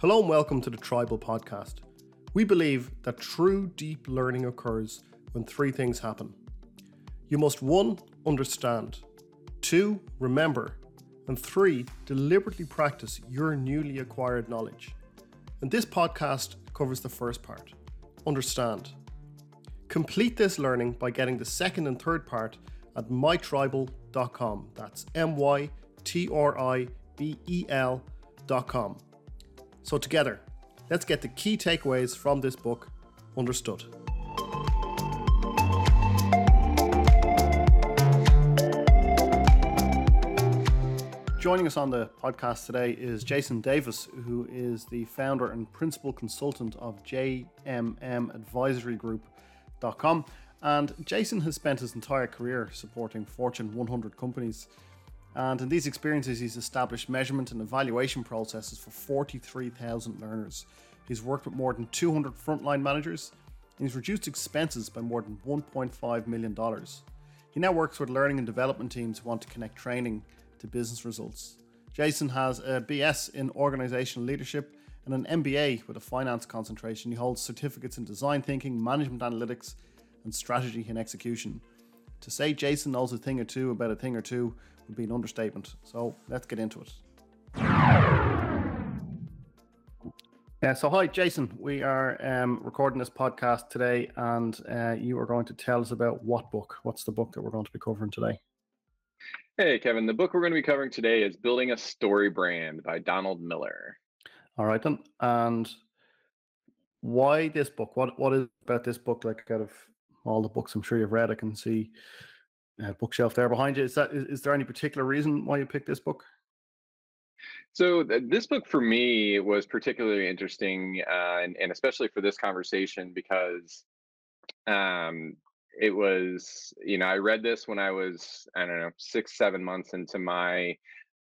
Hello and welcome to the Tribel Podcast. We believe that true deep learning occurs when three things happen. You must one, understand, two, remember, and three, deliberately practice your newly acquired knowledge. And this podcast covers the first part understand. Complete this learning by getting the second and third part at mytribel.com. That's M Y T R I B E L.com. So, together, let's get the key takeaways from this book understood. Joining us on the podcast today is Jason Davis, who is the founder and principal consultant of JMMadvisorygroup.com. And Jason has spent his entire career supporting Fortune 100 companies. And in these experiences, he's established measurement and evaluation processes for 43,000 learners. He's worked with more than 200 frontline managers, and he's reduced expenses by more than $1.5 million. He now works with learning and development teams who want to connect training to business results. Jason has a BS in organizational leadership and an MBA with a finance concentration. He holds certificates in design thinking, management analytics, and strategy and execution. To say Jason knows a thing or two about a thing or two would be an understatement. So let's get into it. Yeah, so hi, Jason. We are um, recording this podcast today, and uh, you are going to tell us about what book? What's the book that we're going to be covering today? Hey, Kevin. The book we're going to be covering today is Building a Story Brand by Donald Miller. All right, then. And why this book? What What is about this book? Like, out of all the books I'm sure you've read, I can see a bookshelf there behind you. Is that is, is there any particular reason why you picked this book? So th- this book for me was particularly interesting, uh, and, and especially for this conversation because um, it was you know i read this when i was i don't know six seven months into my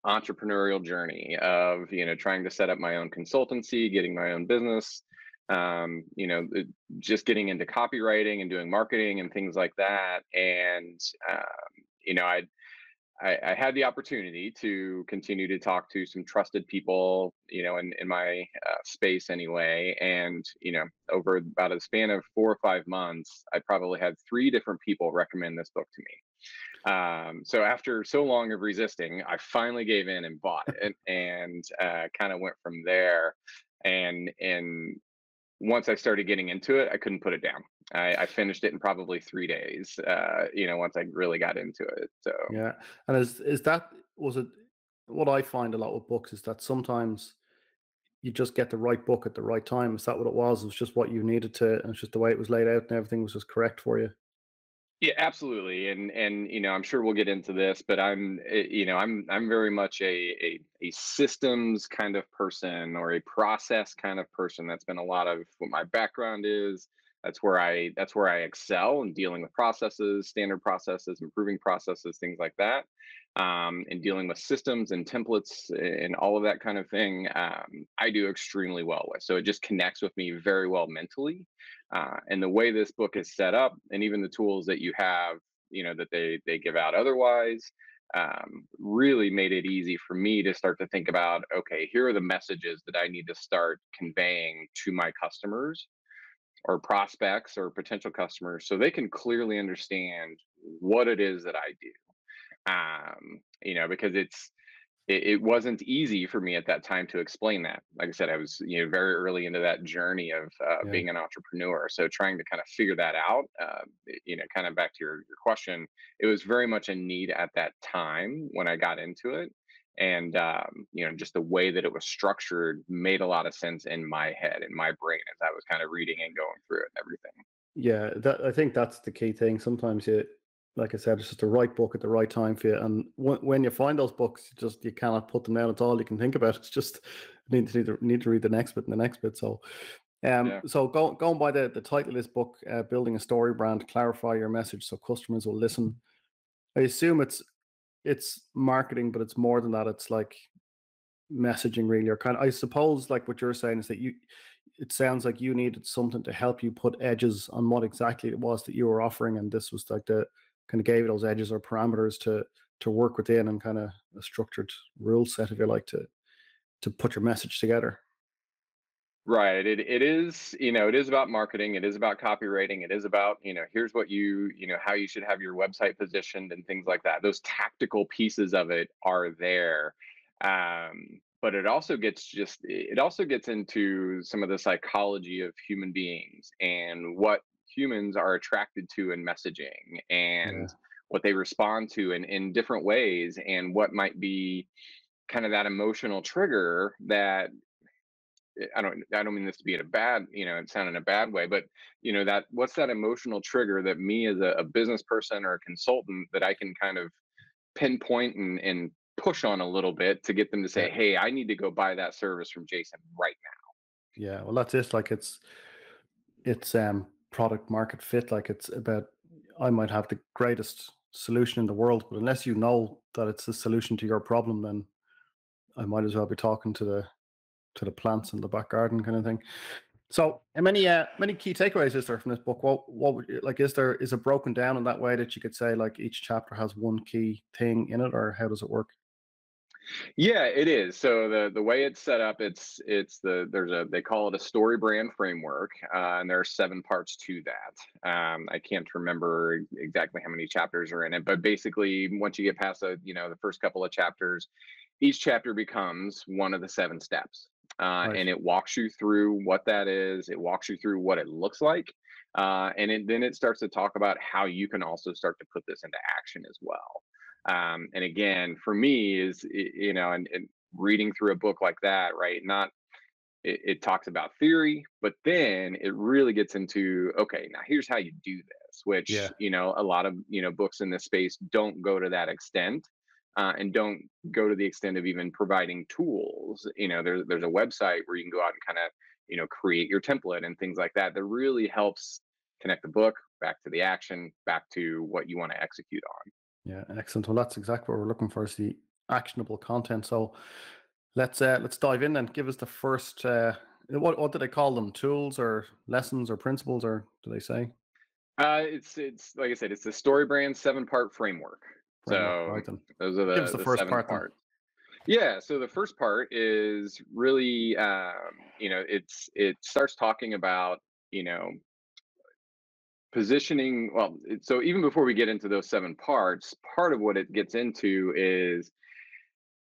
entrepreneurial journey of you know trying to set up my own consultancy getting my own business um, you know just getting into copywriting and doing marketing and things like that and um, you know i I, I, had the opportunity to continue to talk to some trusted people, you know, in, in my uh, space anyway. And, you know, over about a span of four or five months, I probably had three different people recommend this book to me. Um, so after so long of resisting, I finally gave in and bought it and uh, kind of went from there. And, and once I started getting into it, I couldn't put it down. I, I finished it in probably three days. Uh, you know, once I really got into it. So yeah, and is is that was it? What I find a lot with books is that sometimes you just get the right book at the right time. Is that what it was? It was just what you needed to, and it's just the way it was laid out, and everything was just correct for you. Yeah, absolutely, and and you know, I'm sure we'll get into this, but I'm eh, you know, I'm I'm very much a a, a systems kind of person or a process kind of person. That's been a lot of what my background is. That's where I that's where I excel in dealing with processes, standard processes, improving processes, things like that, um, and dealing with systems and templates and all of that kind of thing. Um, I do extremely well with. So it just connects with me very well mentally. Uh, and the way this book is set up, and even the tools that you have, you know, that they they give out otherwise, um, really made it easy for me to start to think about, okay, here are the messages that I need to start conveying to my customers or prospects or potential customers so they can clearly understand what it is that I do. Um, you know, because it's it, it, wasn't easy for me at that time to explain that. Like I said, I was you know very early into that journey of uh, yeah. being an entrepreneur. So trying to kind of figure that out, uh, you know, kind of back to your your question, it was very much a need at that time when I got into it, and um, you know just the way that it was structured made a lot of sense in my head, in my brain as I was kind of reading and going through it and everything. Yeah, that I think that's the key thing. Sometimes you like I said, it's just the right book at the right time for you. And when you find those books, you just you cannot put them down. It's all you can think about. It's just need to need to, need to read the next bit and the next bit. So, um, yeah. so go, going by the the title of this book, uh, building a story brand, clarify your message so customers will listen. I assume it's it's marketing, but it's more than that. It's like messaging, really, or kind of. I suppose like what you're saying is that you. It sounds like you needed something to help you put edges on what exactly it was that you were offering, and this was like the kind of gave those edges or parameters to to work within and kind of a structured rule set, if you like, to to put your message together. Right. It it is, you know, it is about marketing, it is about copywriting, it is about, you know, here's what you, you know, how you should have your website positioned and things like that. Those tactical pieces of it are there. Um, but it also gets just it also gets into some of the psychology of human beings and what humans are attracted to in messaging and yeah. what they respond to in, in different ways and what might be kind of that emotional trigger that I don't I don't mean this to be in a bad, you know, it sound in a bad way, but you know, that what's that emotional trigger that me as a, a business person or a consultant that I can kind of pinpoint and, and push on a little bit to get them to say. Hey, I need to go buy that service from Jason right now. Yeah, well that's it. Like it's it's um product market fit. Like it's about I might have the greatest solution in the world, but unless you know that it's the solution to your problem, then I might as well be talking to the to the plants in the back garden kind of thing. So, how many uh, many key takeaways is there from this book? What what would you, like is there is it broken down in that way that you could say like each chapter has one key thing in it, or how does it work? Yeah, it is. So the the way it's set up, it's it's the there's a they call it a story brand framework, uh, and there are seven parts to that. Um, I can't remember exactly how many chapters are in it, but basically, once you get past the you know the first couple of chapters, each chapter becomes one of the seven steps uh, nice. and it walks you through what that is. It walks you through what it looks like, uh, and it, then it starts to talk about how you can also start to put this into action as well. Um, and again, for me, is you know, and, and, reading through a book like that, right? Not it, it, talks about theory, but then it really gets into okay, now here's how you do this, which yeah. you know, a lot of you know books in this space don't go to that extent uh, and don't go to the extent of even providing tools. You know, there's there's a website where you can go out and kind of you know create your template and things like that. That really helps connect the book back to the action, back to what you want to execute on. Yeah, excellent. Well, that's exactly what we're looking for is the actionable content. So let's uh, let's dive in and give us the first. Uh, what what do they call them? Tools or lessons or principles or do they say? Uh, it's it's like I said, it's the Story Brand seven part framework. So those are the, Give us the, the first part. part. Yeah. So the first part is really, um, you know, it's it starts talking about, you know, positioning. Well, it, so even before we get into those seven parts, part of what it gets into is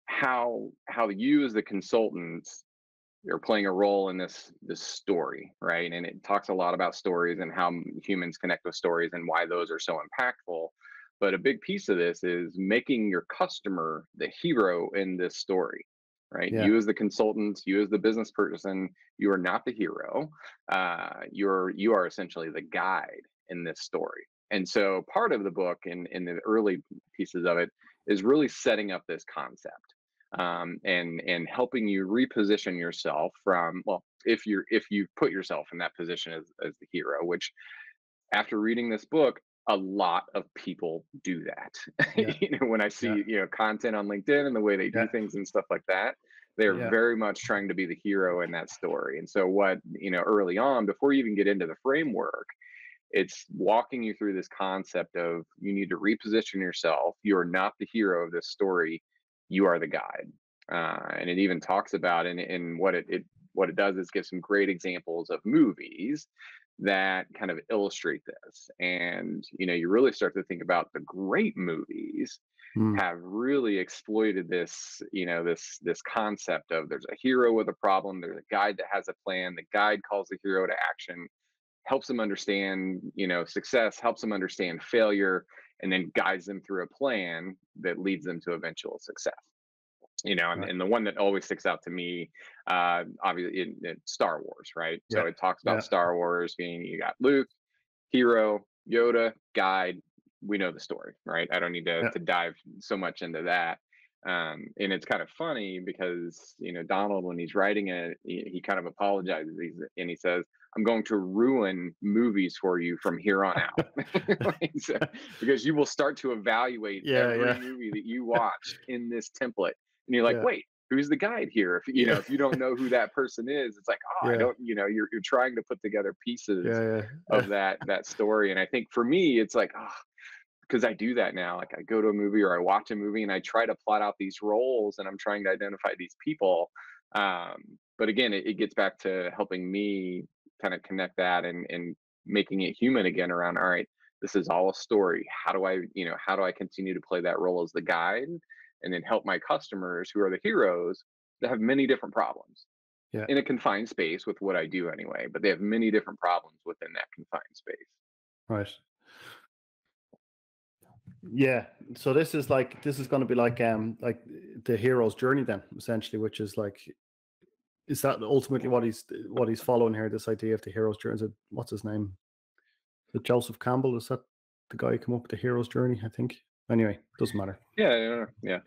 how how you as the consultant you're playing a role in this this story right and it talks a lot about stories and how humans connect with stories and why those are so impactful but a big piece of this is making your customer the hero in this story, right? Yeah. You as the consultant, you as the business person, you are not the hero. Uh, you're you are essentially the guide in this story. And so part of the book in in the early pieces of it is really setting up this concept um, and and helping you reposition yourself from well if you're if you put yourself in that position as, as the hero which after reading this book a lot of people do that. Yeah. you know, when I see, yeah. you know, content on LinkedIn and the way they do yeah. things and stuff like that, they're very much trying to be the hero in that story. And so what, you know, early on, before you even get into the framework, it's walking you through this concept of you need to reposition yourself. You are not the hero of this story. You are the guide. Uh, and it even talks about and, and what it, it what it does is give some great examples of movies that kind of illustrate this and you know you really start to think about the great movies mm. have really exploited this you know this this concept of there's a hero with a problem there's a guide that has a plan the guide calls the hero to action helps them understand you know success helps them understand failure and then guides them through a plan that leads them to eventual success you know, and, right. and, the one that always sticks out to me, uh, obviously, in, in Star Wars, right? Yeah. So it talks about yeah. Star Wars being you got Luke, hero, Yoda, guide. We know the story, right? I don't need to, yeah. to dive so much into that. Um, and it's kind of funny because you know Donald, when he's writing it, he, he kind of apologizes and he says, "I'm going to ruin movies for you from here on out," so, because you will start to evaluate every movie that you watch in this template and you're like, yeah. wait, who's the guide here? If you know, if you don't know who that person is, it's like, oh, yeah. I don't, you know, you're you're trying to put together pieces yeah, of that that story. And I think for me, it's like, oh, because I do that now. Like I go to a movie or I watch a movie and I try to plot out these roles and I'm trying to identify these people. Um, but again, it, it gets back to helping me kind of connect that and and making it human again around all right this is all a story how do i you know how do i continue to play that role as the guide and then help my customers who are the heroes that have many different problems yeah. in a confined space with what i do anyway but they have many different problems within that confined space right yeah so this is like this is going to be like um like the hero's journey then essentially which is like is that ultimately what he's what he's following here? This idea of the hero's journey. Is it, what's his name? Is Joseph Campbell? Is that the guy who came up with the hero's journey? I think. Anyway, doesn't matter. Yeah, yeah,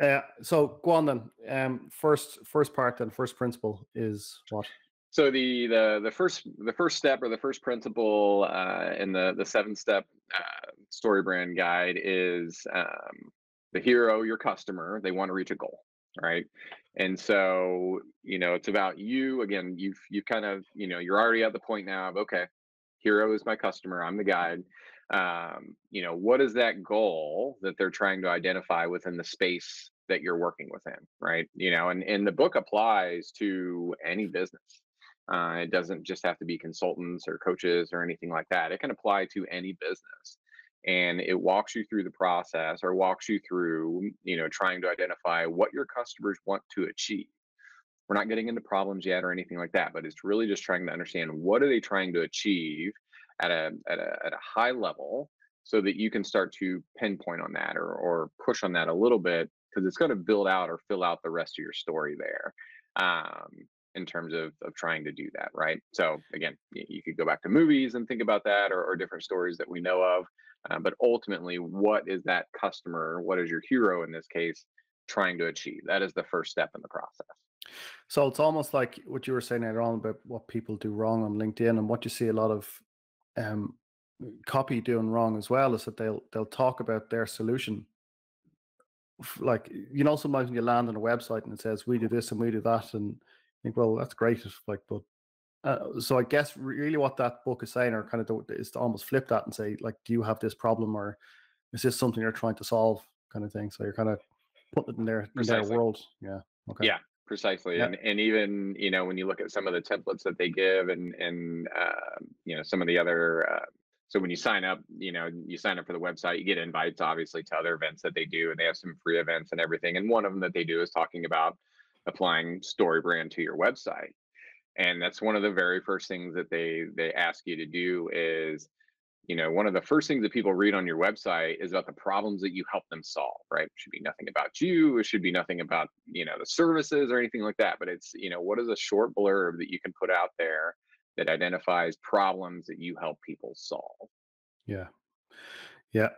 yeah. Uh, so go on then. Um, first, first part then, first principle is what? So the the the first the first step or the first principle uh, in the the seven step uh, story brand guide is um, the hero, your customer. They want to reach a goal, right? and so you know it's about you again you've you kind of you know you're already at the point now of okay hero is my customer i'm the guide um, you know what is that goal that they're trying to identify within the space that you're working within right? You know and and the book applies to any business. Uh, it doesn't just have to be consultants or coaches or anything like that. It can apply to any business and it walks you through the process or walks you through you know trying to identify what your customers want to achieve. We're not getting into problems yet or anything like that but it's really just trying to understand what are they trying to achieve at a at a, at a high level so that you can start to pinpoint on that or, or push on that a little bit because it's going to build out or fill out the rest of your story there um, in terms of, of trying to do that right so again you could go back to movies and think about that or, or different stories that we know of uh, but ultimately, what is that customer, what is your hero in this case, trying to achieve? That is the first step in the process. So it's almost like what you were saying earlier on about what people do wrong on LinkedIn and what you see a lot of um, copy doing wrong as well is that they'll they'll talk about their solution. Like you know, sometimes when you land on a website and it says we do this and we do that, and think, well, that's great. Like, but uh, so I guess really what that book is saying, or kind of is to almost flip that and say, like, do you have this problem, or is this something you're trying to solve, kind of thing. So you're kind of putting it in their in their world. Yeah. Okay. Yeah. Precisely, yeah. and and even you know when you look at some of the templates that they give, and and uh, you know some of the other. Uh, so when you sign up, you know you sign up for the website, you get invites obviously to other events that they do, and they have some free events and everything. And one of them that they do is talking about applying StoryBrand to your website and that's one of the very first things that they they ask you to do is you know one of the first things that people read on your website is about the problems that you help them solve right? It should be nothing about you it should be nothing about you know the services or anything like that but it's you know what is a short blurb that you can put out there that identifies problems that you help people solve? Yeah. Yeah.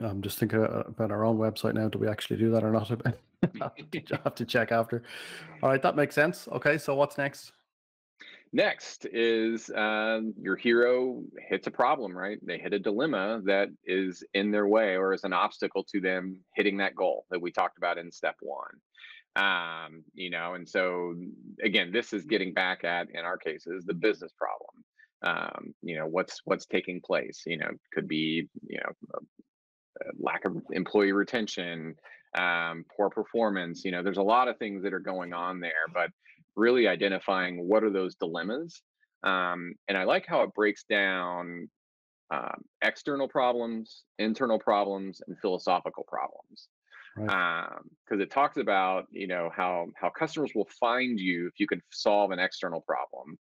I'm just thinking uh, about our own website now do we actually do that or not? I have to check after. All right that makes sense. Okay so what's next Next is um, your hero hits a problem, right? They hit a dilemma that is in their way or is an obstacle to them hitting that goal that we talked about in step one. Um, you know, and so again, this is getting back at, in our cases, the business problem. Um, you know, what's what's taking place? You know, could be you know lack of employee retention, um, poor performance. You know, there's a lot of things that are going on there, but really identifying what are those dilemmas. Um, and I like how it breaks down um, external problems, internal problems, and philosophical problems. Because right. um, it talks about you know how how customers will find you if you can solve an external problem,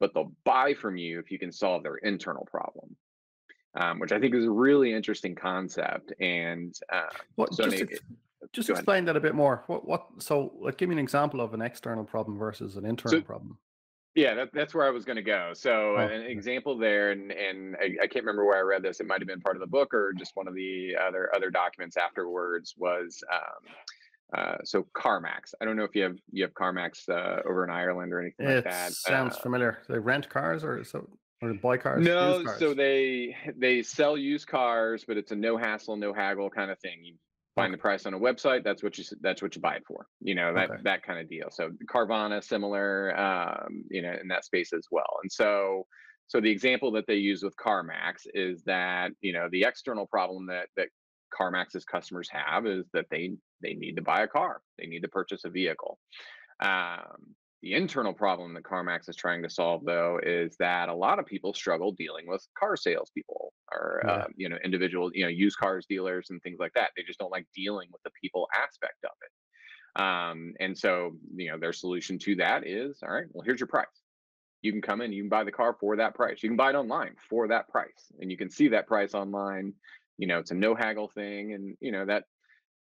but they'll buy from you if you can solve their internal problem. Um, which I think is a really interesting concept. And uh, well, so just, just explain that a bit more. What what so like give me an example of an external problem versus an internal so, problem. Yeah, that, that's where I was going to go. So oh, an example there, and and I, I, can't remember where I read this. It might have been part of the book or just one of the other other documents afterwards. Was um, uh, so CarMax. I don't know if you have you have CarMax uh, over in Ireland or anything it like that. Sounds uh, familiar. They rent cars or so or buy cars. No, cars? so they they sell used cars, but it's a no hassle, no haggle kind of thing. You find the price on a website that's what you that's what you buy it for you know that okay. that kind of deal so carvana similar um, you know in that space as well and so so the example that they use with CarMax is that you know the external problem that that CarMax's customers have is that they they need to buy a car, they need to purchase a vehicle. Um, the internal problem that CarMax is trying to solve, though, is that a lot of people struggle dealing with car salespeople or Yeah. uh, you know individual you know used cars dealers and things like that. They just don't like dealing with the people aspect of it. Um, and so you know their solution to that is all right. Well, here's your price. You can come in, you can buy the car for that price. You can buy it online for that price, and you can see that price online. You know, it's a no haggle thing, and you know that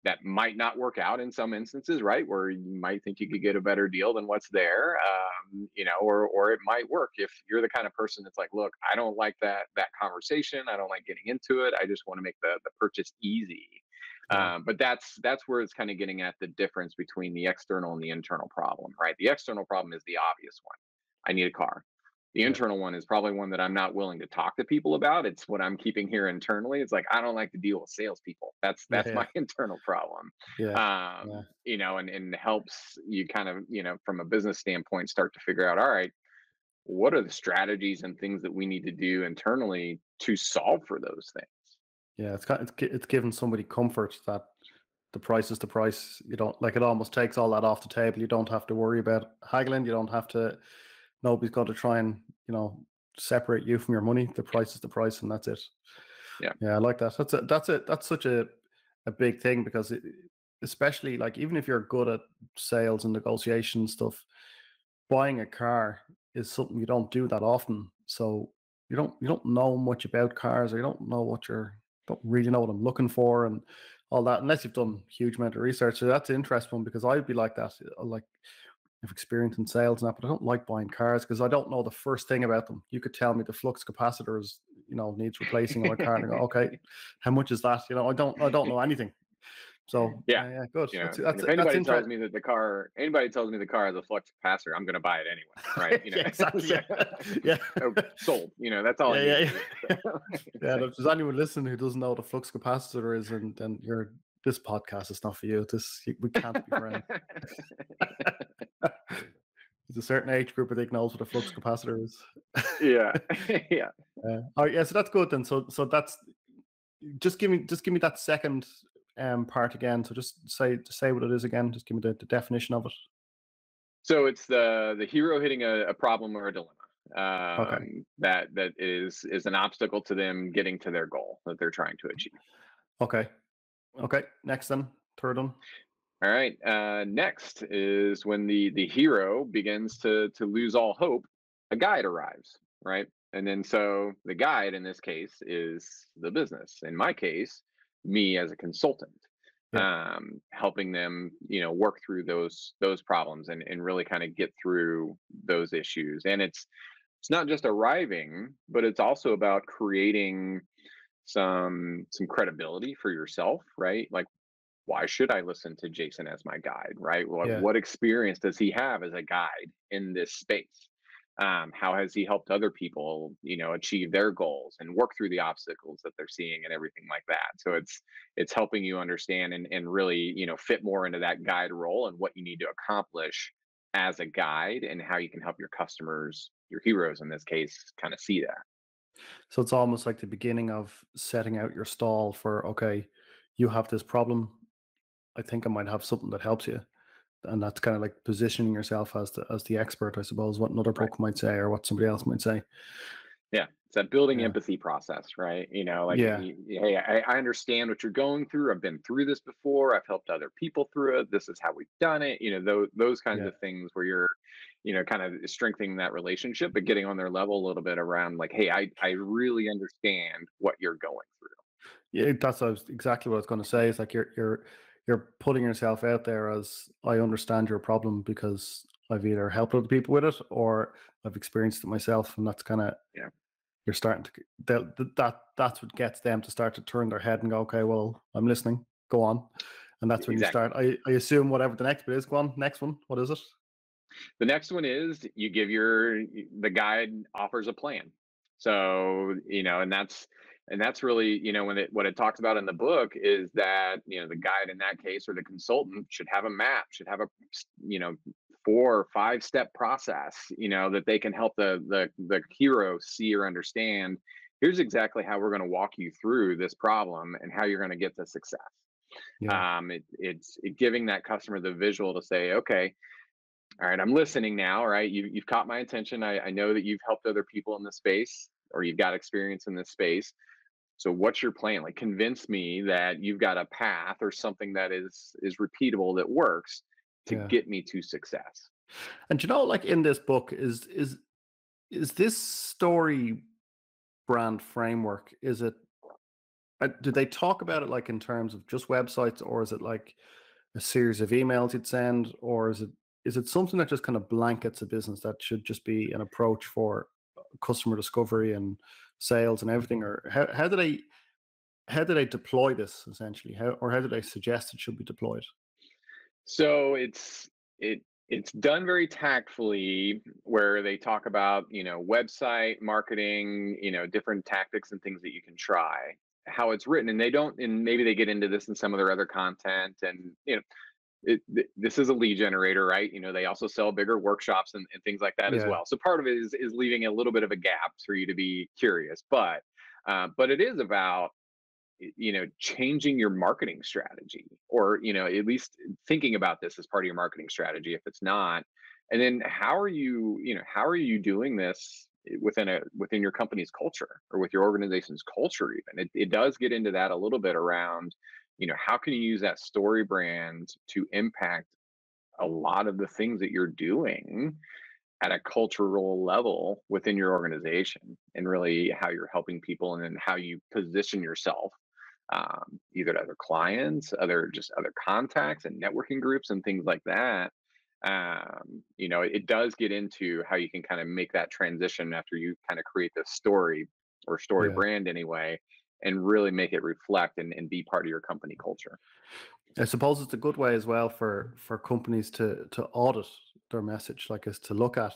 that might not work out in some instances, right? Where you might think you could get a better deal than what's there, um, you know, or or it might work if you're the kind of person that's like, look, I don't like that that conversation. I don't like getting into it. I just want to make the the purchase easy. Um, but that's that's where it's kind of getting at the difference between the external and the internal problem, right? The external problem is the obvious one. I need a car. The internal one is probably one that I'm not willing to talk to people about. It's what I'm keeping here internally. It's like I don't like to deal with salespeople. That's that's Yeah. my internal problem. Yeah. Um, Yeah. you know, and and helps you kind of you know from a business standpoint start to figure out. All right, what are the strategies and things that we need to do internally to solve for those things? Yeah. It's kind it's, it's giving somebody comfort that the price is the price. You don't like it almost takes all that off the table. You don't have to worry about haggling. You don't have to nobody's got to try and, you know, separate you from your money. The price is the price and that's it. Yeah. Yeah, I like that. That's a, that's it. That's such a a big thing because it, especially like even if you're good at sales and negotiation stuff, buying a car is something you don't do that often. So you don't you don't know much about cars or you don't know what you're don't really know what I'm looking for and all that unless you've done huge amount of research. So that's an interesting one because I'd be like that. Uh, like I've experience in sales and that, but I don't like buying cars because I don't know the first thing about them. You could tell me the flux capacitor is, you know, needs replacing on a car and I go, okay, how much is that? You know, I don't I don't know anything. So Yeah, yeah, yeah good. Know, That's that's if that's anybody tells me that the car, anybody tells me the car has a flux capacitor, I'm going to buy it anyway, right? You know, yeah, exactly. Yeah. oh, yeah. sold. You know, that's all Yeah, I yeah, need. yeah. Yeah, if there's anyone listening who doesn't know what a flux capacitor is, and then you're this podcast is not for you. This we can't be friends. There's a certain age group I think knows what a flux capacitor is. yeah, yeah. Uh, all right, yeah, so that's good then. So so that's just give me just give me that second um part again. So just say say what it is again. Just give me the, the definition of it. So it's the the hero hitting a, a problem or a dilemma um, that that is is an obstacle to them getting to their goal that they're trying to achieve. Okay. Okay. Next then. Third one. All right. Uh, next is when the the hero begins to to lose all hope. A guide arrives, right? And then so the guide in this case is the business. In my case, me as a consultant, um, helping them, you know, work through those those problems and and really kind of get through those issues. And it's it's not just arriving, but it's also about creating some some credibility for yourself, right? Like why should I listen to Jason as my guide, right? What, Yeah. what experience does he have as a guide in this space? Um, how has he helped other people, you know, achieve their goals and work through the obstacles that they're seeing and everything like that? So it's it's helping you understand and, and really, you know, fit more into that guide role and what you need to accomplish as a guide and how you can help your customers, your heroes in this case, kind of see that. So it's almost like the beginning of setting out your stall for okay, you have this problem. I think I might have something that helps you. And that's kind of like positioning yourself as the as the expert, I suppose, what another Right. book might say or what somebody else might say. Yeah, it's that building Yeah. empathy process, right? You know, like, Yeah. hey, I, I understand what you're going through. I've been through this before. I've helped other people through it. This is how we've done it. You know, those those kinds Yeah. of things where you're, you know, kind of strengthening that relationship, but getting on their level a little bit around like, hey, I I really understand what you're going through. Yeah, that's what I was, exactly what I was going to say. It's like you're you're you're putting yourself out there as I understand your problem because I've either helped other people with it or I've experienced it myself, and that's kind of Yeah. You're starting to they'll- that that's what gets them to start to turn their head and go, okay, well, I'm listening. Go on, and that's when Exactly. you start. I I assume whatever the next bit is. Go on, next one. What is it? The next one is you give your the guide offers a plan. So, you know, and that's and that's really, you know, when it what it talks about in the book is that, you know, the guide in that case or the consultant should have a map, should have a you know, four or five step process you know that they can help the the the hero see or understand here's exactly how we're going to walk you through this problem and how you're going to get to success yeah. um it, it's it giving that customer the visual to say okay all right i'm listening now right? You, you've caught my attention. I, I know that you've helped other people in this space or you've got experience in this space. So what's your plan? Like convince me that you've got a path or something that is is repeatable that works to yeah. get me to success. And you know like in this book is is is this story brand framework is it uh, did they talk about it like in terms of just websites or is it like a series of emails you'd send or is it is it something that just kind of blankets a business that should just be an approach for uh, customer discovery and sales and everything? Mm-hmm. Or how, how do they how do they deploy this essentially? How or how do they suggest it should be deployed? So it's it it's done very tactfully where they talk about you know website marketing you know different tactics and things that you can try how it's written. And they don't and maybe they get into this in some of their other content and you know it, this is a lead generator right? You know they also sell bigger workshops and, and things like that yeah. as well. So part of it is is leaving a little bit of a gap for you to be curious but uh, but it is about you know changing your marketing strategy or you know at least thinking about this as part of your marketing strategy if it's not. And then how are you you know how are you doing this within a within your company's culture or with your organization's culture even? It, it does get into that a little bit around you know how can you use that story brand to impact a lot of the things that you're doing at a cultural level within your organization and really how you're helping people and then how you position yourself um, either to other clients, other just other contacts and networking groups and things like that. Um, you know, it does get into how you can kind of make that transition after you kind of create the story or story yeah. brand anyway, and really make it reflect and, and be part of your company culture. I suppose it's a good way as well for for companies to to audit their message, like is to look at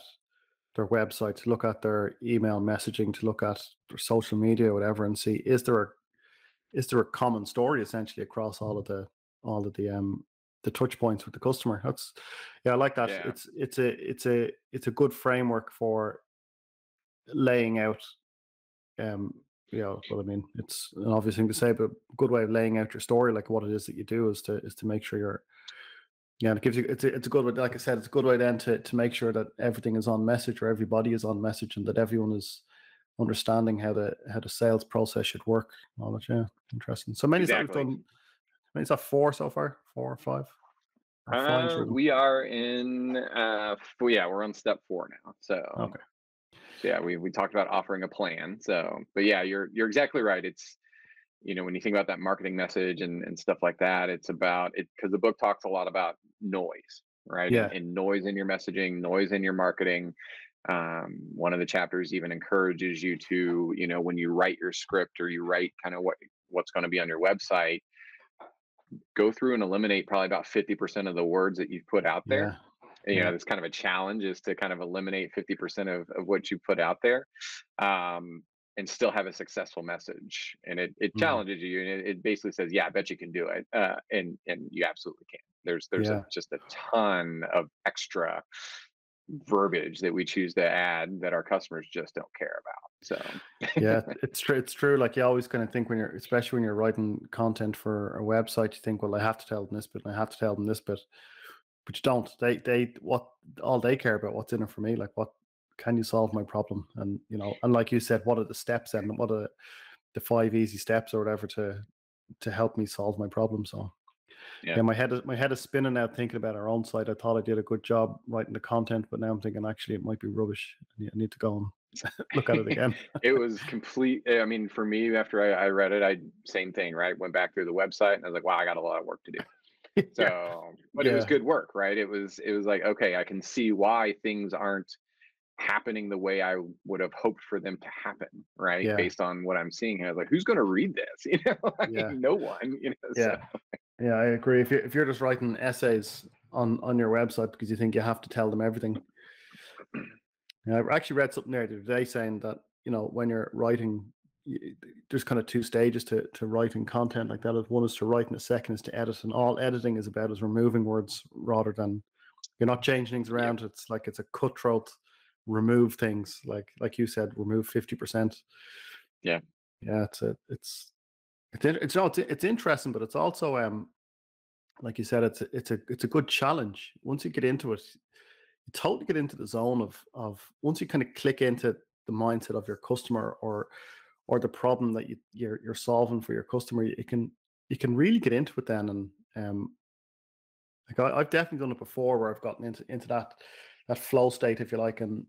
their website, to look at their email messaging, to look at their social media, whatever, and see is there a is there a common story essentially across all of the all of the um the touch points with the customer that's yeah i like that yeah. it's it's a it's a it's a good framework for laying out um know what i mean it's an obvious thing to say but a good way of laying out your story like what it is that you do is to is to make sure you're yeah it gives you it's a, it's a good way like i said it's a good way then to to make sure that everything is on message or everybody is on message and that everyone is understanding how the how the sales process should work. All that, yeah, interesting. So many exactly. we've done. Many is that four so far? Four or five? Uh, we are in. Uh, well, yeah, we're on step four now. So okay. Yeah, we we talked about offering a plan. So, but yeah, you're you're exactly right. It's you know when you think about that marketing message and and stuff like that, it's about it because the book talks a lot about noise, right? Yeah. And, and noise in your messaging, noise in your marketing um, one of the chapters even encourages you to you know when you write your script or you write kind of what what's going to be on your website go through and eliminate probably about 50% of the words that you've put out there yeah. You know it's kind of a challenge is to kind of eliminate 50% of, of what you put out there um, and still have a successful message and it, it mm-hmm. challenges you and it, it, basically says yeah i bet you can do it uh, and and you absolutely can there's there's yeah. a, just a ton of extra verbiage that we choose to add that our customers just don't care about. So yeah, it's true. It's true. Like you always kind of think when you're, especially when you're writing content for a website, you think, well, I have to tell them this bit, and I have to tell them this bit, but you don't. They, they, what all they care about, what's in it for me, like what can you solve my problem, and you know, and like you said, what are the steps and what are the five easy steps or whatever to to help me solve my problem. So yeah. yeah. my head is my head is spinning now thinking about our own site. I thought I did a good job writing the content, but now I'm thinking actually it might be rubbish. I need to go and look at it again. it was complete. Eh, I mean, for me, after I, I, read it, I same thing, right? Went back through the website and I was like, wow, I got a lot of work to do. So, but yeah. it was good work, right? It was it was like, okay, I can see why things aren't happening the way I would have hoped for them to happen, right? Yeah. Based on what I'm seeing. Was like, who's going to read this? You know, like, yeah. no one. You know, yeah. So. Yeah, I agree. If you're if you're just writing essays on on your website because you think you have to tell them everything. I actually read something there today saying that you know when you're writing, there's kind of two stages to to writing content like that. One is to write, and the second is to edit. And all editing is about is removing words rather than you're not changing things around. Yeah. It's like it's a cutthroat. Remove things like like you said. Remove fifty percent. Yeah, yeah. It's a, it's it's it's it's, it's interesting, but it's also um like you said, it's a, it's a it's a good challenge. Once you get into it, you totally get into the zone of of once you kind of click into the mindset of your customer or or the problem that you, you're you're solving for your customer, you can you can really get into it then. And um, like I, have definitely done it before, where I've gotten into into that that flow state, if you like, and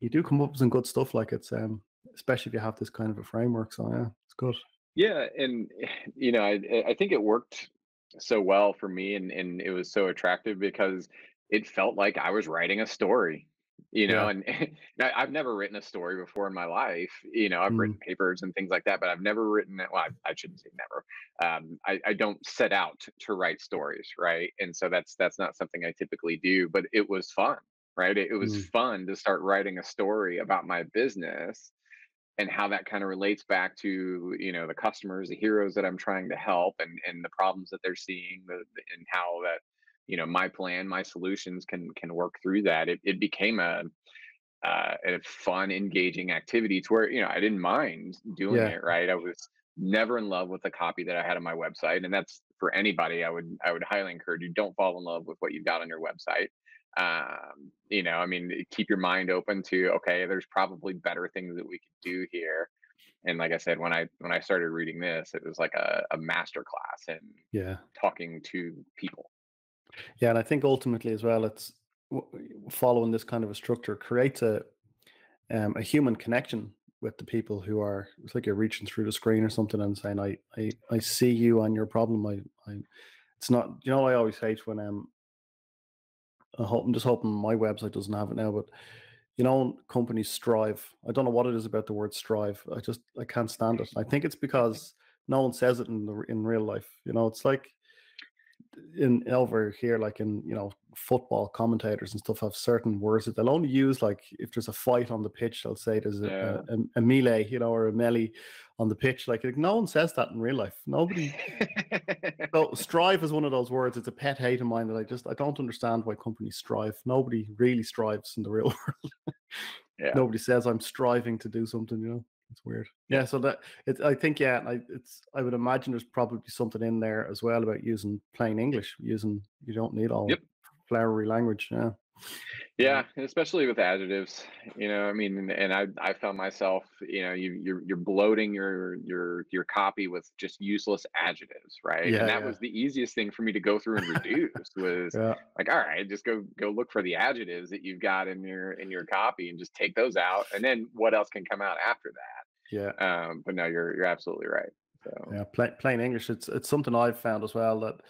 you do come up with some good stuff. Like it's um, especially if you have this kind of a framework. So yeah, it's good. Yeah, and you know, I I think it worked so well for me, and and it was so attractive because it felt like I was writing a story you know yeah. and, i've never written a story before in my life you know i've mm. written papers and things like that but i've never written it well i, I shouldn't say never um, I, I don't set out to write stories right and so that's that's not something i typically do but it was fun right it, it was mm. fun to start writing a story about my business and how that kind of relates back to you know the customers the heroes that i'm trying to help and and the problems that they're seeing the, and how that you know my plan my solutions can can work through that. It, it became a uh, a fun engaging activity to where you know i didn't mind doing yeah. it right? I was never in love with the copy that i had on my website and that's for anybody i would i would highly encourage you don't fall in love with what you've got on your website. Um, you know i mean keep your mind open to okay there's probably better things that we could do here. And like i said when i when i started reading this it was like a, a master class in yeah. talking to people yeah, and I think ultimately as well, it's following this kind of a structure creates a um, a human connection with the people who are. It's like you're reaching through the screen or something and saying, "I I, I see you and your problem." I, I it's not. You know, I always hate when um, I hope, I'm just hoping my website doesn't have it now, but you know, companies strive. I don't know what it is about the word strive. I just I can't stand it. I think it's because no one says it in the in real life. You know, it's like in over here, like in you know football commentators and stuff, have certain words that they'll only use like if there's a fight on the pitch, they'll say there's a, yeah. a, a, melee, you know, or a melee on the pitch. Like, like no one says that in real life. Nobody. so strive is one of those words. It's a pet hate of mine that I just I don't understand why companies strive. Nobody really strives in the real world. yeah. Nobody says I'm striving to do something. You know. It's weird. Yeah, so that it's I think yeah, I, it's I would imagine there's probably something in there as well about using plain English, using you don't need all yep. flowery language. Yeah. Yeah, especially with adjectives, you know. I mean, and I I found myself, you know, you you're you're bloating your your your copy with just useless adjectives, right? Yeah, and that yeah. was the easiest thing for me to go through and reduce was yeah. like, all right, just go go look for the adjectives that you've got in your in your copy and just take those out, and then what else can come out after that? Yeah. Um, but no, you're you're absolutely right. So yeah, plain, plain English. It's it's something I've found as well that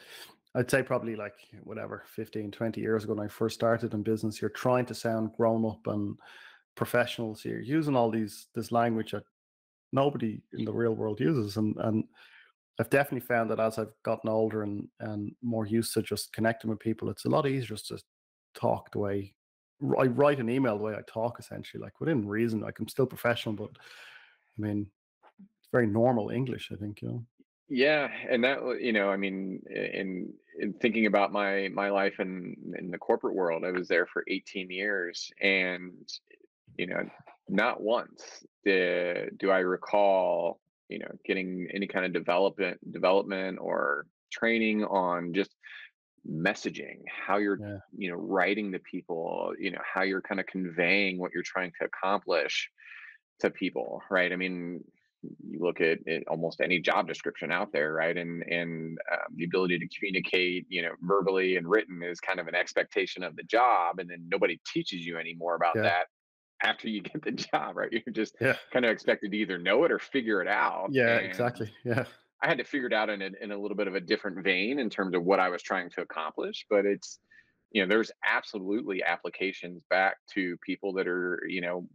I'd say probably like whatever 15, 20 years ago when I first started in business, you're trying to sound grown up and professional. So you're using all these this language that nobody in the real world uses. And and I've definitely found that as I've gotten older and and more used to just connecting with people, it's a lot easier just to talk the way I write an email the way I talk essentially, like within reason. Like I'm still professional, but I mean it's very normal English, I think, you know. Yeah, and that uh, you know, I mean, in in thinking about my my life in in the corporate world, I was there for 18 years, and you know, not once did do I recall you know getting any kind of development development or training on just messaging how you're yeah. you know writing to people you know how you're kind of conveying what you're trying to accomplish to people right i mean you look at, almost any job description out there, right? And and um, the ability to communicate, you know, verbally and written is kind of an expectation of the job, and then nobody teaches you anymore about yeah. that after you get the job, right? You're just yeah. kind of expected to either know it or figure it out. Yeah, and exactly. Yeah. I had to figure it out in a, in a little bit of a different vein in terms of what I was trying to accomplish, but it's you know there's absolutely applications back to people that are you know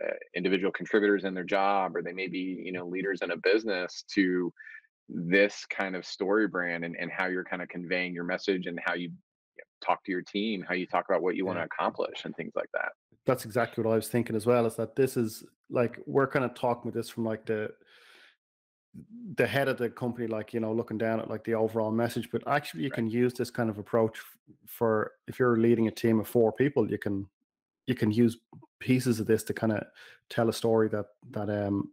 Uh, individual contributors in their job or they may be you know leaders in a business to this kind of story brand and, and how you're kind of conveying your message and how you, talk to your team how you talk about what you want to accomplish and things like that that's exactly what i was thinking as well is that this is like we're kind of talking with this from like the the head of the company like you know looking down at like the overall message but actually you right. can use this kind of approach for if you're leading a team of four people you can you can use pieces of this to kind of tell a story that that um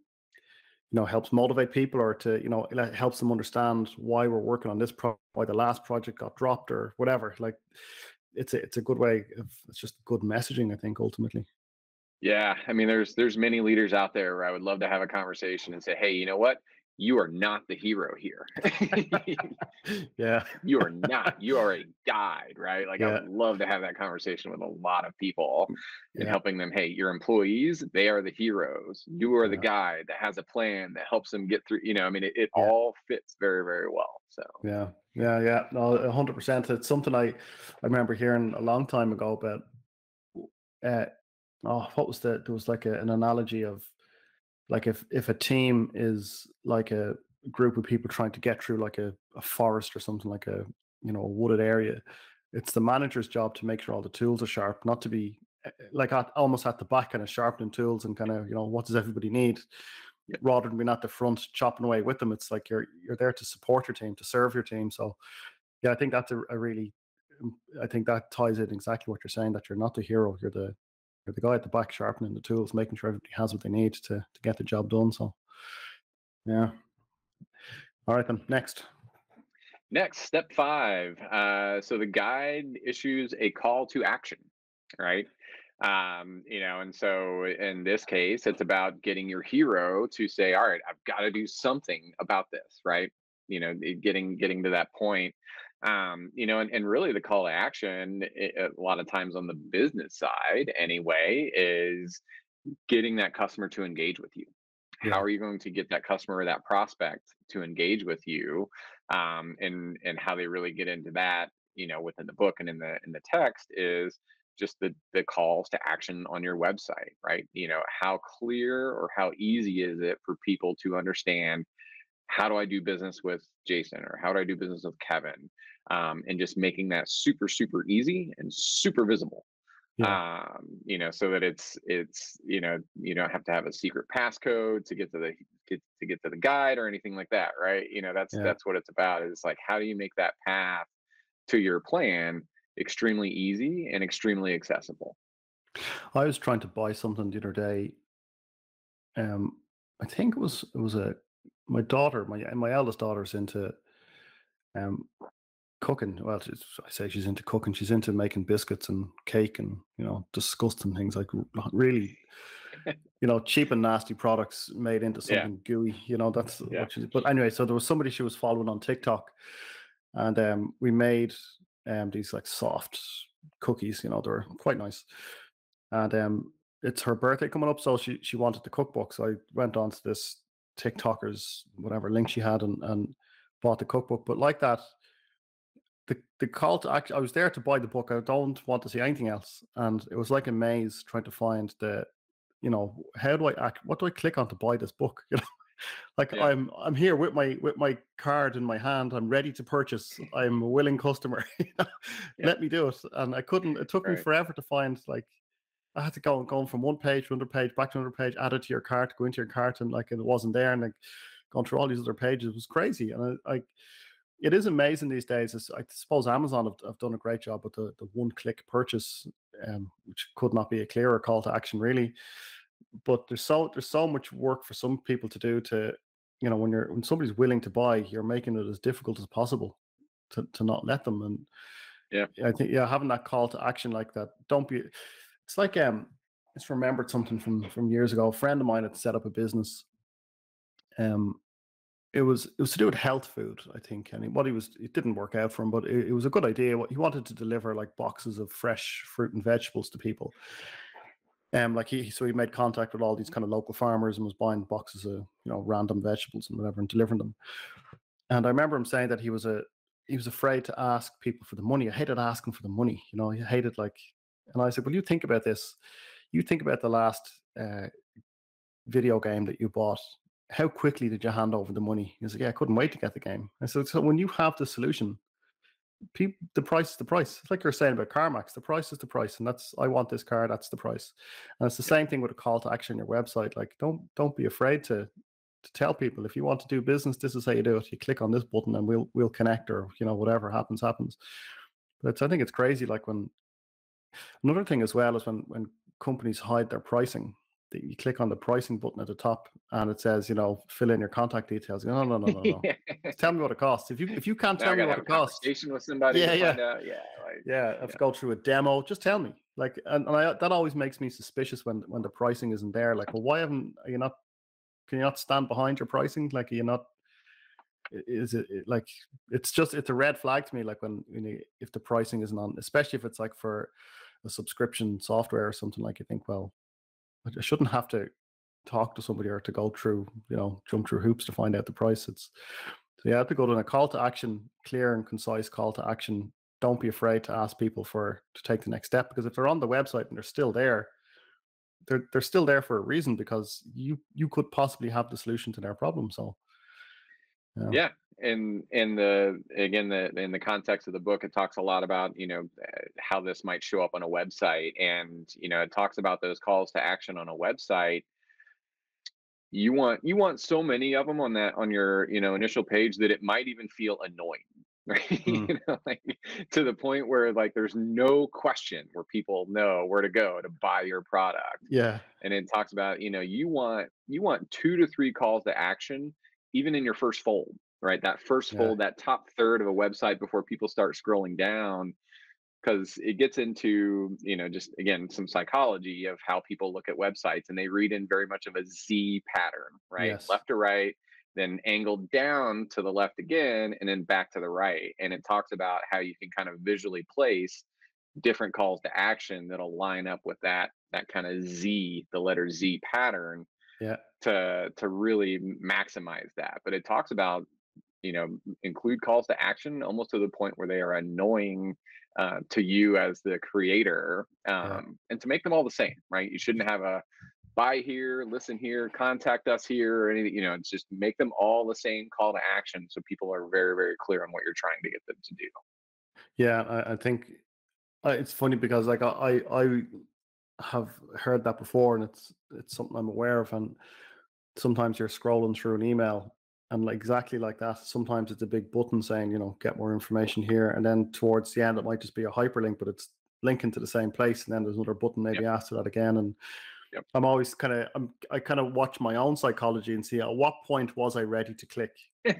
you know helps motivate people or to you know helps them understand why we're working on this pro why the last project got dropped or whatever like it's a it's a good way of it's just good messaging i think ultimately. Yeah i mean there's there's many leaders out there where i would love to have a conversation and say hey you know what you are not the hero here. yeah. You are not. You are a guide, right? Like yeah. I would love to have that conversation with a lot of people yeah. and helping them, hey, your employees, they are the heroes. You are yeah. the guide that has a plan that helps them get through, you know, I mean, it, it all fits very, very well. So yeah. Yeah, yeah. No, hundred percent. It's something I I remember hearing a long time ago about uh oh, what was that? There was like a, an analogy of like if if a team is like a group of people trying to get through like a, a forest or something like a you know a wooded area it's the manager's job to make sure all the tools are sharp not to be eh, eh, like at, almost at the back kind of sharpening tools and kind of you know what does everybody need? Rather than being at the front chopping away with them it's like you're you're there to support your team to serve your team. So yeah i think that's a, a really mm, i think that ties in exactly what you're saying that you're not the hero you're the the guy at the back sharpening the tools, making sure everybody has what they need to to get the job done. So, yeah. All right then. Next. Next, step five. Uh, so the guide issues a call to action, right? Um, you know, and so in this case, it's about getting your hero to say, "All right, I've got to do something about this," right? You know, getting getting to that point um, you know, and, and really the call to action it, a lot of times on the business side anyway is getting that customer to engage with you. Yeah. How are you going to get that customer or that prospect to engage with you? Um, and and how they really get into that, you know, within the book and in the in the text is just the the calls to action on your website, right? You know, how clear or how easy is it for people to understand how do I do business with Jason or how do I do business with Kevin? Um, and just making that super, super easy and super visible. Yeah. Um, you know, so that it's it's you know you don't have to have a secret passcode to get to the get, to get to the guide or anything like that, right? You know, that's yeah. that's what it's about. Is like how do you make that path to your plan extremely easy and extremely accessible. I was trying to buy something the other day. Um, I think it was it was a my daughter, my my eldest daughter's into um cooking. Well, I say she's into cooking. She's into making biscuits and cake and you know disgusting things like really, you know, cheap and nasty products made into something yeah. gooey. You know, that's yeah. what she's. But anyway, so there was somebody she was following on TikTok, and um, we made um these like soft cookies. You know, they're quite nice, and um, it's her birthday coming up, so she she wanted the cookbook. So I went on to this TikTokers, whatever link she had, and, and bought the cookbook. But like that, the the call to action. I was there to buy the book. I don't want to see anything else, and it was like a maze trying to find the, you know, how do I act? What do I click on to buy this book? You know, like yeah. I'm I'm here with my with my card in my hand. I'm ready to purchase. I'm a willing customer. yeah. Let me do it. And I couldn't. It took right. me forever to find like I had to go going from one page to another page, back to another page, add it to your cart, go into your cart, and like it wasn't there, and like going through all these other pages it was crazy. And I, I it is amazing these days. I suppose Amazon have, have done a great job with the, the one click purchase, um, which could not be a clearer call to action, really. But there's so there's so much work for some people to do to, you know, when you're when somebody's willing to buy, you're making it as difficult as possible to to not let them. And yeah, I think yeah, having that call to action like that, don't be it's like um, it's remembered something from from years ago. A friend of mine had set up a business. Um, it was it was to do with health food, I think. And what he was, it didn't work out for him, but it, it was a good idea. What he wanted to deliver like boxes of fresh fruit and vegetables to people. Um, like he, so he made contact with all these kind of local farmers and was buying boxes of you know random vegetables and whatever and delivering them. And I remember him saying that he was a he was afraid to ask people for the money. I hated asking for the money. You know, he hated like and I said, Well, you think about this. You think about the last uh, video game that you bought. How quickly did you hand over the money? He like, Yeah, I couldn't wait to get the game. I said, So when you have the solution, people, the price is the price. It's like you're saying about CarMax. The price is the price, and that's I want this car. That's the price. And it's the same thing with a call to action on your website. Like, don't don't be afraid to to tell people if you want to do business, this is how you do it. You click on this button and we'll we'll connect, or you know whatever happens happens. But I think it's crazy. Like when another thing as well is when when companies hide their pricing. You click on the pricing button at the top and it says, you know, fill in your contact details. No, no, no, no, no. tell me what it costs. If you if you can't tell me what it costs, with somebody. Yeah, yeah, yeah, like, yeah. If yeah. go through a demo, just tell me. Like, and, and I, that always makes me suspicious when when the pricing isn't there. Like, well, why haven't are you not? Can you not stand behind your pricing? Like, are you not? Is it, like it's just it's a red flag to me? Like when you know, if the pricing isn't on, especially if it's like for a subscription software or something like you think, well, I shouldn't have to talk to somebody or to go through, you know, jump through hoops to find out the price. It's so you have to go to a call to action, clear and concise call to action don't be afraid to ask people for to take the next step because if they're on the website and they're still there they're they're still there for a reason because you you could possibly have the solution to their problem so yeah, yeah. and in the again the in the context of the book it talks a lot about you know how this might show up on a website and you know it talks about those calls to action on a website you want you want so many of them on that on your you know initial page that it might even feel annoying right mm. you know like to the point where like there's no question where people know where to go to buy your product yeah and it talks about you know you want you want two to three calls to action even in your first fold right that first yeah. fold that top third of a website before people start scrolling down because it gets into you know just again some psychology of how people look at websites and they read in very much of a z pattern right yes. left to right then angled down to the left again, and then back to the right. And it talks about how you can kind of visually place different calls to action that'll line up with that that kind of Z, the letter Z pattern. Yeah. To to really maximize that. But it talks about you know include calls to action almost to the point where they are annoying uh, to you as the creator um, yeah. and to make them all the same right you shouldn't have a buy here, listen here, contact us here, or anything. You know, it's just make them all the same call to action, so people are very, very clear on what you're trying to get them to do. Yeah, I, I think uh, it's funny because like I I have heard that before, and it's it's something I'm aware of. And sometimes you're scrolling through an email, and like exactly like that. Sometimes it's a big button saying you know get more information here, and then towards the end it might just be a hyperlink, but it's linking to the same place, and then there's another button maybe yep. after that again, and Yep. I'm always kind of I'm I kind of watch my own psychology and see at what point was I ready to click.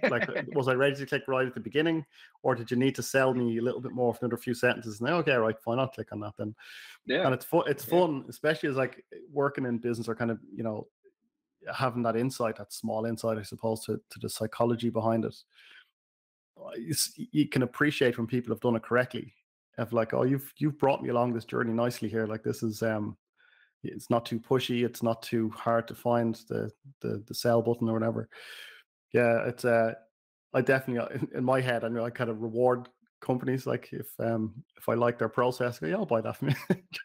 Like was I ready to click right at the beginning, or did you need to sell me a little bit more for another few sentences? And okay, right, fine, I'll click on that then. Yeah, and it's fun. It's fun, yeah. especially as like working in business or kind of you know having that insight, that small insight, I suppose, to to the psychology behind it. You, you can appreciate when people have done it correctly. Of like, oh, you've you've brought me along this journey nicely here. Like this is um it's not too pushy it's not too hard to find the the, the sell button or whatever yeah it's uh i definitely uh, in, in my head i know i kind of reward companies like if um if i like their process go, yeah i'll buy that from you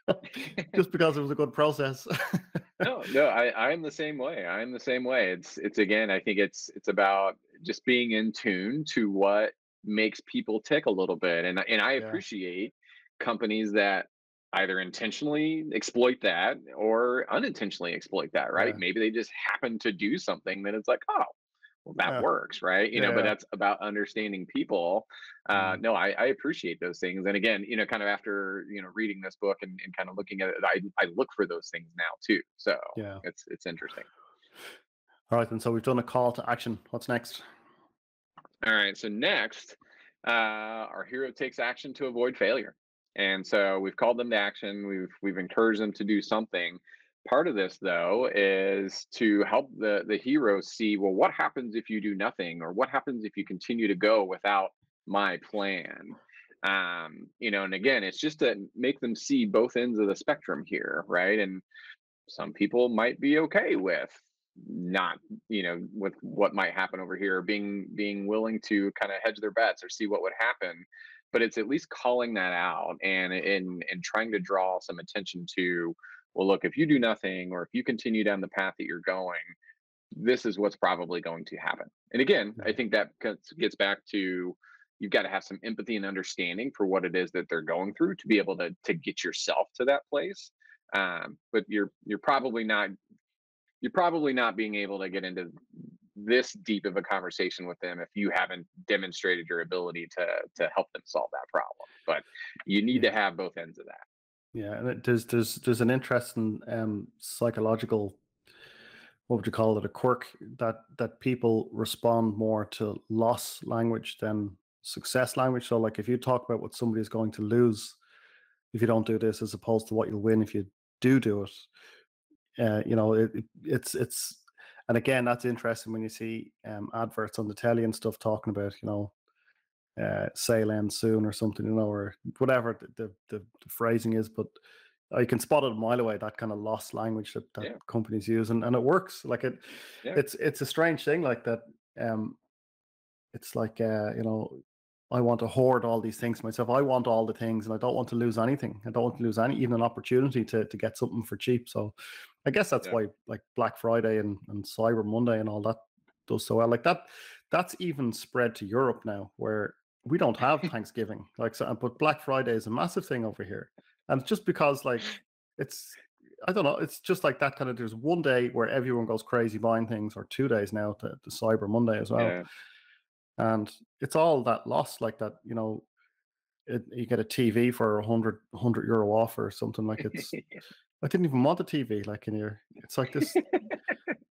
just because it was a good process no no i i'm the same way i'm the same way it's it's again i think it's it's about just being in tune to what makes people tick a little bit and and i yeah. appreciate companies that either intentionally exploit that or unintentionally exploit that, right? Yeah. Maybe they just happen to do something that it's like, oh, well, that yeah. works, right? You yeah. know, but that's about understanding people. Uh, mm. No, I, I, appreciate those things. And again, you know, kind of after, you know, reading this book and, and kind of looking at it, I, I look for those things now too. So yeah, it's, it's interesting. All right. And so we've done a call to action. What's next? All right. So next, uh, our hero takes action to avoid failure. And so we've called them to action. We've we've encouraged them to do something. Part of this, though, is to help the the heroes see well, what happens if you do nothing, or what happens if you continue to go without my plan. Um, you know, and again, it's just to make them see both ends of the spectrum here, right? And some people might be okay with not you know with what might happen over here being being willing to kind of hedge their bets or see what would happen but it's at least calling that out and and and trying to draw some attention to well look if you do nothing or if you continue down the path that you're going this is what's probably going to happen and again i think that gets back to you've got to have some empathy and understanding for what it is that they're going through to be able to to get yourself to that place um, but you're you're probably not you're probably not being able to get into this deep of a conversation with them if you haven't demonstrated your ability to to help them solve that problem. But you need to have both ends of that. Yeah, and it, there's there's there's an interesting um, psychological what would you call it a quirk that that people respond more to loss language than success language. So like if you talk about what somebody is going to lose if you don't do this, as opposed to what you'll win if you do do it. Uh, you know, it, it's it's and again that's interesting when you see um, adverts on the telly and stuff talking about you know uh, sale ends soon or something, you know, or whatever the, the, the, phrasing is. But I can spot it a mile away that kind of lost language that, that yeah. companies use, and, and it works. Like it, yeah. it's it's a strange thing like that. Um, it's like uh, you know, I want to hoard all these things myself. I want all the things, and I don't want to lose anything. I don't want to lose any, even an opportunity to to get something for cheap. So, I guess that's yeah. why like Black Friday and and Cyber Monday and all that does so well. Like that, that's even spread to Europe now, where we don't have Thanksgiving. Like, so, but Black Friday is a massive thing over here, and just because like it's, I don't know, it's just like that kind of. There's one day where everyone goes crazy buying things, or two days now to, to Cyber Monday as well, yeah. and it's all that loss, like that. You know, it, you get a TV for a hundred hundred euro off or something like it's. I didn't even want a TV like in here. It's like this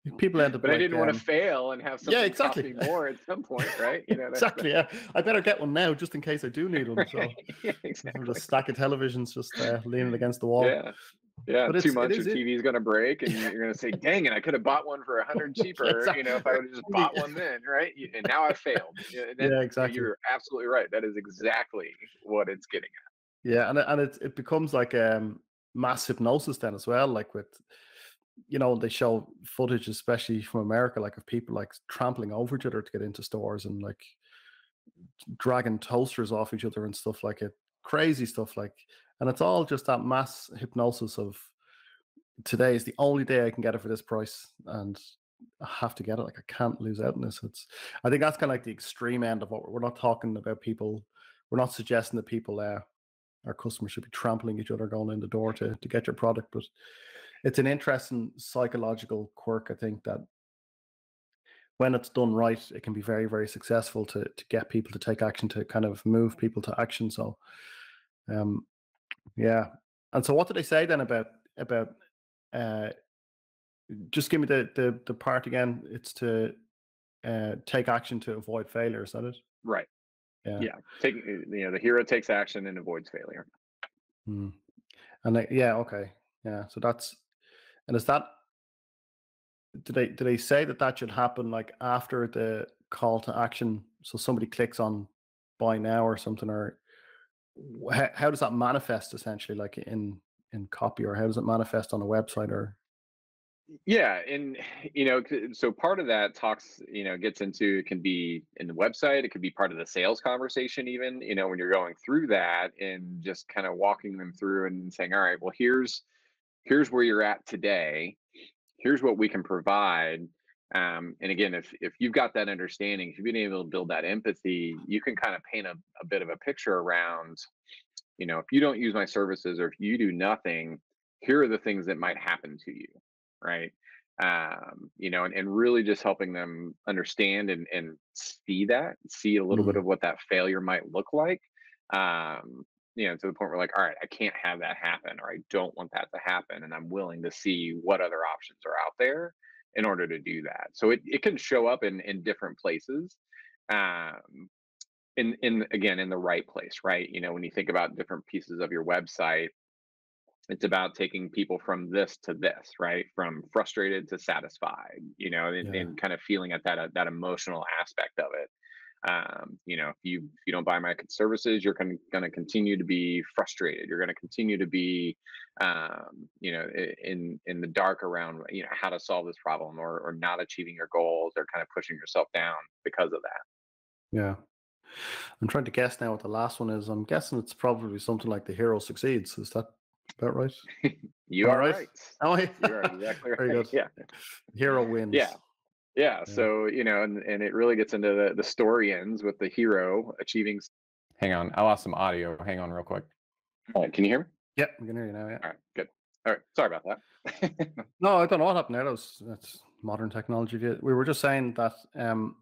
people end up. But like, I didn't um, want to fail and have something yeah, exactly. cost me more at some point, right? You know, exactly. Yeah, I better get one now just in case I do need one. So yeah, exactly. a stack of televisions just uh, leaning against the wall. Yeah. Yeah, but two months your TV is going to break, and you're going to say, "Dang it! I could have bought one for a hundred cheaper." exactly. You know, if I would have just bought one then, right? And now I failed. Yeah, exactly. You're absolutely right. That is exactly what it's getting at. Yeah, and and it it becomes like um mass hypnosis then as well, like with you know, they show footage, especially from America, like of people like trampling over each other to get into stores and like dragging toasters off each other and stuff like it. Crazy stuff like, and it's all just that mass hypnosis of today is the only day I can get it for this price, and I have to get it. Like I can't lose out on this. It's, I think that's kind of like the extreme end of what we're, we're not talking about. People, we're not suggesting that people, uh, our customers should be trampling each other going in the door to to get your product, but it's an interesting psychological quirk. I think that when it's done right, it can be very, very successful to to get people to take action, to kind of move people to action. So, um, yeah. And so, what did they say then about about? Uh, just give me the the the part again. It's to uh, take action to avoid failure. Is that it? Right. Yeah. Yeah. Take you know the hero takes action and avoids failure. Hmm. And they, yeah, okay, yeah. So that's and is that do they do they say that that should happen like after the call to action? So somebody clicks on buy now or something, or how, how does that manifest essentially, like in in copy, or how does it manifest on a website or? Yeah, and you know, so part of that talks, you know, gets into it can be in the website, it could be part of the sales conversation, even, you know, when you're going through that and just kind of walking them through and saying, all right, well, here's here's where you're at today here's what we can provide um, and again if if you've got that understanding if you've been able to build that empathy you can kind of paint a, a bit of a picture around you know if you don't use my services or if you do nothing here are the things that might happen to you right um, you know and, and really just helping them understand and, and see that see a little mm-hmm. bit of what that failure might look like um, you know to the point where like all right i can't have that happen or i don't want that to happen and i'm willing to see what other options are out there in order to do that. So it, it can show up in in different places um in in again in the right place right? You know when you think about different pieces of your website it's about taking people from this to this right? From frustrated to satisfied you know and, yeah. and kind of feeling at that uh, that emotional aspect of it um, you know if you if you don't buy my services you're going to continue to be frustrated. You're going to continue to be um, you know in in the dark around you know how to solve this problem or or not achieving your goals or kind of pushing yourself down because of that. Yeah. I'm trying to guess now what the last one is. I'm guessing it's probably something like the hero succeeds. Is that about right? You are right, right. oh yeah you are exactly right. Very good. yeah. Hero wins. Yeah yeah, yeah, so you know and, and it really gets into the, the story ends with the hero achieving hang on i lost some audio hang on real quick all right can you hear me yep we can hear you now yeah all right good all right sorry about that no i don't know what happened there that was that's modern technology. We were just saying that, um,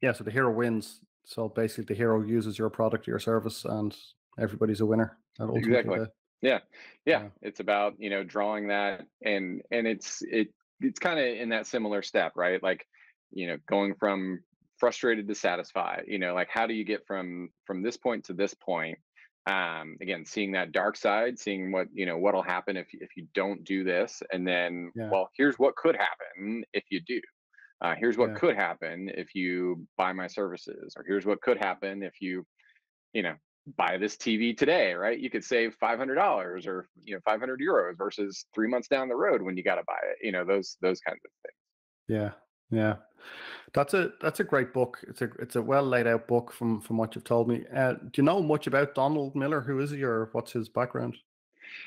yeah. So the hero wins. So basically, the hero uses your product or your service, and everybody's a winner. Exactly. The, yeah. yeah, yeah. It's about you know drawing that, and and it's it it's kind of in that similar step, right? Like you know going from frustrated to satisfied. You know, like how do you get from from this point to this point? um again seeing that dark side seeing what you know what'll happen if if you don't do this and then yeah. well here's what could happen if you do uh, here's what yeah. could happen if you buy my services or here's what could happen if you you know buy this tv today right you could save $500 or you know 500 euros versus three months down the road when you got to buy it you know those those kinds of things yeah yeah that's a that's a great book. It's a it's a well laid out book from from what you've told me. Uh, do you know much about Donald Miller? Who is he, or what's his background?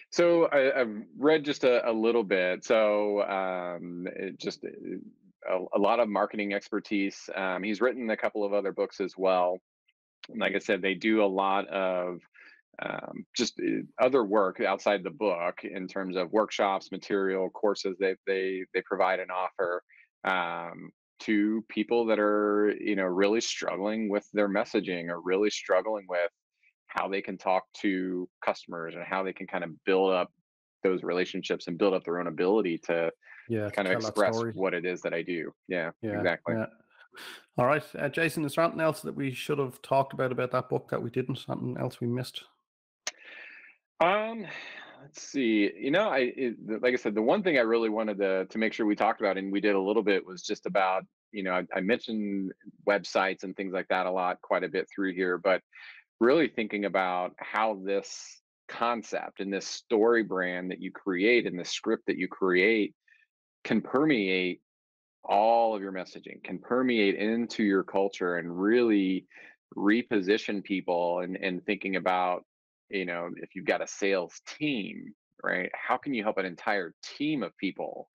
So I, have read just a, a, little bit. So um, just uh, a, a, lot of marketing expertise. Um, he's written a couple of other books as well. Like I said, they do a lot of um, just uh, other work outside the book in terms of workshops, material, courses they they they provide and offer. Um, to people that are you know really struggling with their messaging or really struggling with how they can talk to customers and how they can kind of build up those relationships and build up their own ability to yeah kind of express what it is that I do. Yeah, yeah exactly. Yeah. All right, uh, Jason, is there anything else that we should have talked about about that book that we didn't? Something else we missed? Um, let's see. You know, I it, like I said, the one thing I really wanted to to make sure we talked about, and we did a little bit, was just about you know I, I mentioned websites and things like that a lot, quite a bit through here, but really thinking about how this concept and this story brand that you create and the script that you create can permeate all of your messaging, can permeate into your culture and really reposition people and, and thinking about you know if you've got a sales team right how can you help an entire team of people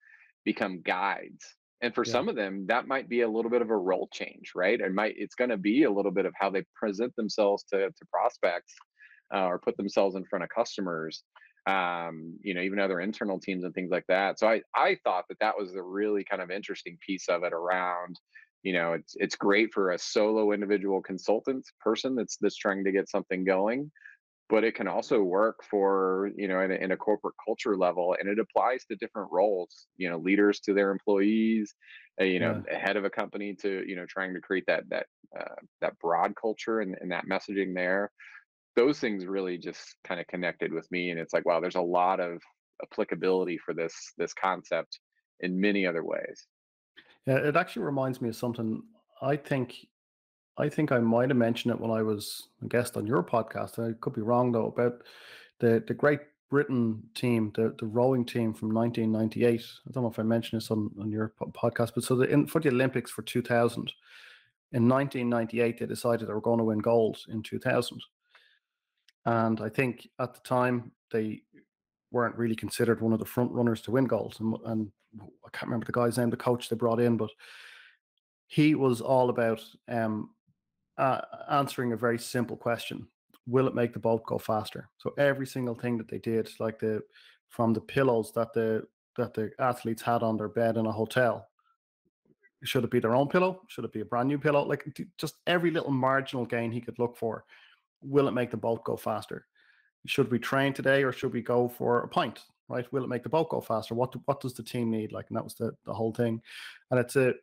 become guides? And for yeah. some of them that might be a little bit of a role change right? It might it's going to be a little bit of how they present themselves to, to prospects uh, or put themselves in front of customers um, you know even other internal teams and things like that so i i thought that that was a really kind of interesting piece of it around you know it's it's great for a solo individual consultant person that's that's trying to get something going but it can also work for you know in a, in a, corporate culture level and it applies to different roles you know leaders to their employees uh, you know yeah. head of a company to you know trying to create that that uh, that broad culture and, and that messaging there those things really just kind of connected with me and it's like wow there's a lot of applicability for this this concept in many other ways yeah it actually reminds me of something i think I think I might have mentioned it when I was a guest on your podcast. I could be wrong though about the the Great Britain team, the, the rowing team from 1998. I don't know if I mentioned this on, on your podcast, but so the, in, for the Olympics for 2000, in 1998, they decided they were going to win gold in 2000. And I think at the time, they weren't really considered one of the front runners to win gold. And, and I can't remember the guy's name, the coach they brought in, but he was all about um, uh, answering a very simple question will it make the boat go faster? So every single thing that they did like the from the pillows that the that the athletes had on their bed in a hotel should it be their own pillow? Should it be a brand new pillow? Like just every little marginal gain he could look for will it make the boat go faster should we train today or should we go for a pint right will it make the boat go faster what do, what does the team need like and that was the, the whole thing and it's a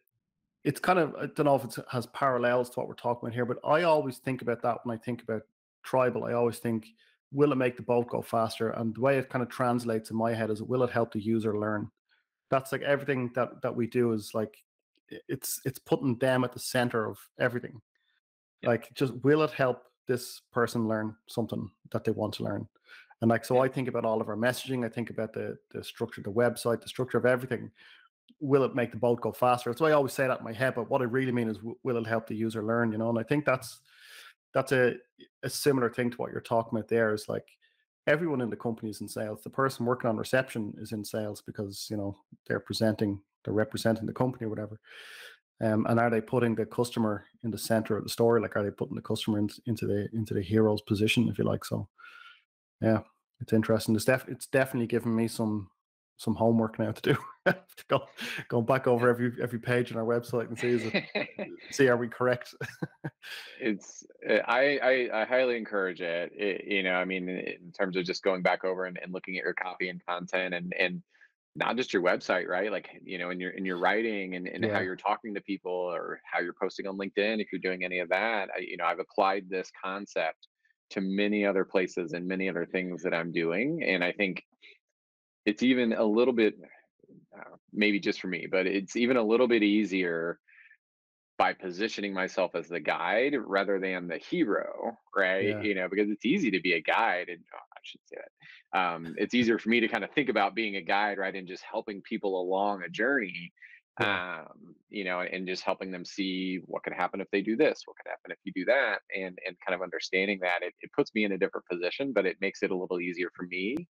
it's kind of I don't know if it has parallels to what we're talking about here, but I always think about that when I think about Tribel. I always think, will it make the boat go faster? And the way it kind of translates in my head is, will it help the user learn? That's like everything that that we do is like it's it's putting them at the center of everything. Like, just will it help this person learn something that they want to learn? And like, so. I think about all of our messaging. I think about the the structure of the website, the structure of everything will it make the boat go faster? That's why I always say that in my head. But what I really mean is, will it help the user learn? You know, and I think that's that's a a similar thing to what you're talking about. There is like everyone in the company is in sales. The person working on reception is in sales because you know they're presenting, they're representing the company or whatever. Um, and are they putting the customer in the center of the story? Like, are they putting the customer in, into the into the hero's position, if you like? So, yeah, it's interesting. It's def- it's definitely given me some some homework now to do. go, going back over every every page on our website and see is it, see are we correct. it's eh, I, I, I highly encourage it. it. You know, I mean, in terms of just going back over and, and looking at your copy and content and and not just your website, right? Like you know, in your in your writing and, and yeah. how you're talking to people or how you're posting on LinkedIn. If you're doing any of that, I, you know, I've applied this concept to many other places and many other things that I'm doing, and I think it's even a little bit uh, maybe just for me but it's even a little bit easier by positioning myself as the guide rather than the hero right yeah. you know because it's easy to be a guide and oh, i should say that um, it's easier for me to kind of think about being a guide right and just helping people along a journey yeah. um, you know and just helping them see what could happen if they do this what could happen if you do that and and kind of understanding that it, it puts me in a different position but it makes it a little easier for me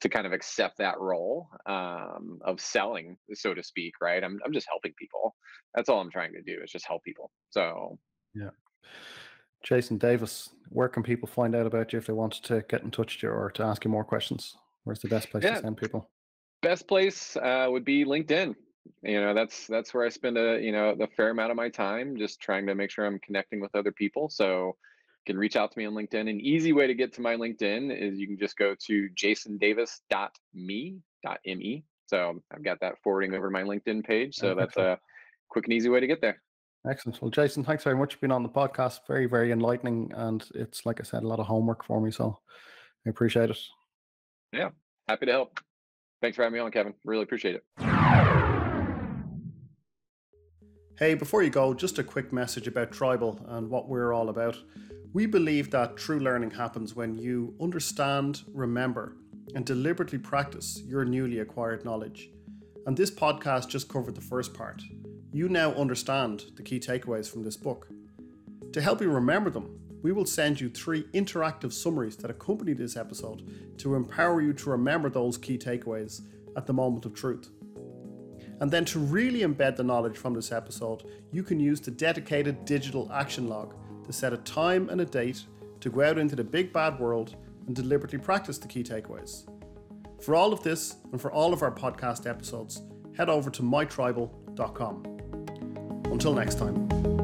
to kind of accept that role um, of selling, so to speak, right? I'm I'm just helping people. That's all I'm trying to do is just help people. So yeah. Jason Davis, where can people find out about you if they wanted to get in touch with you or to ask you more questions? Where's the best place yeah. to send people? Best place uh, would be LinkedIn. You know, that's that's where I spend a you know the fair amount of my time just trying to make sure I'm connecting with other people. So you can reach out to me on LinkedIn. An easy way to get to my LinkedIn is you can just go to jasondavis.me.me. So I've got that forwarding over my LinkedIn page. So that's a quick and easy way to get there. Excellent. Well, Jason, thanks very much for being on the podcast. Very, very enlightening. And it's, like I said, a lot of homework for me. So I appreciate it. Yeah. Happy to help. Thanks for having me on, Kevin. Really appreciate it. Hey, before you go, just a quick message about Tribel and what we're all about. We believe that true learning happens when you understand, remember, and deliberately practice your newly acquired knowledge. And this podcast just covered the first part. You now understand the key takeaways from this book. To help you remember them, we will send you three interactive summaries that accompany this episode to empower you to remember those key takeaways at the moment of truth. And then to really embed the knowledge from this episode, you can use the dedicated digital action log to set a time and a date to go out into the big bad world and deliberately practice the key takeaways. For all of this and for all of our podcast episodes, head over to mytribel.com. Until next time.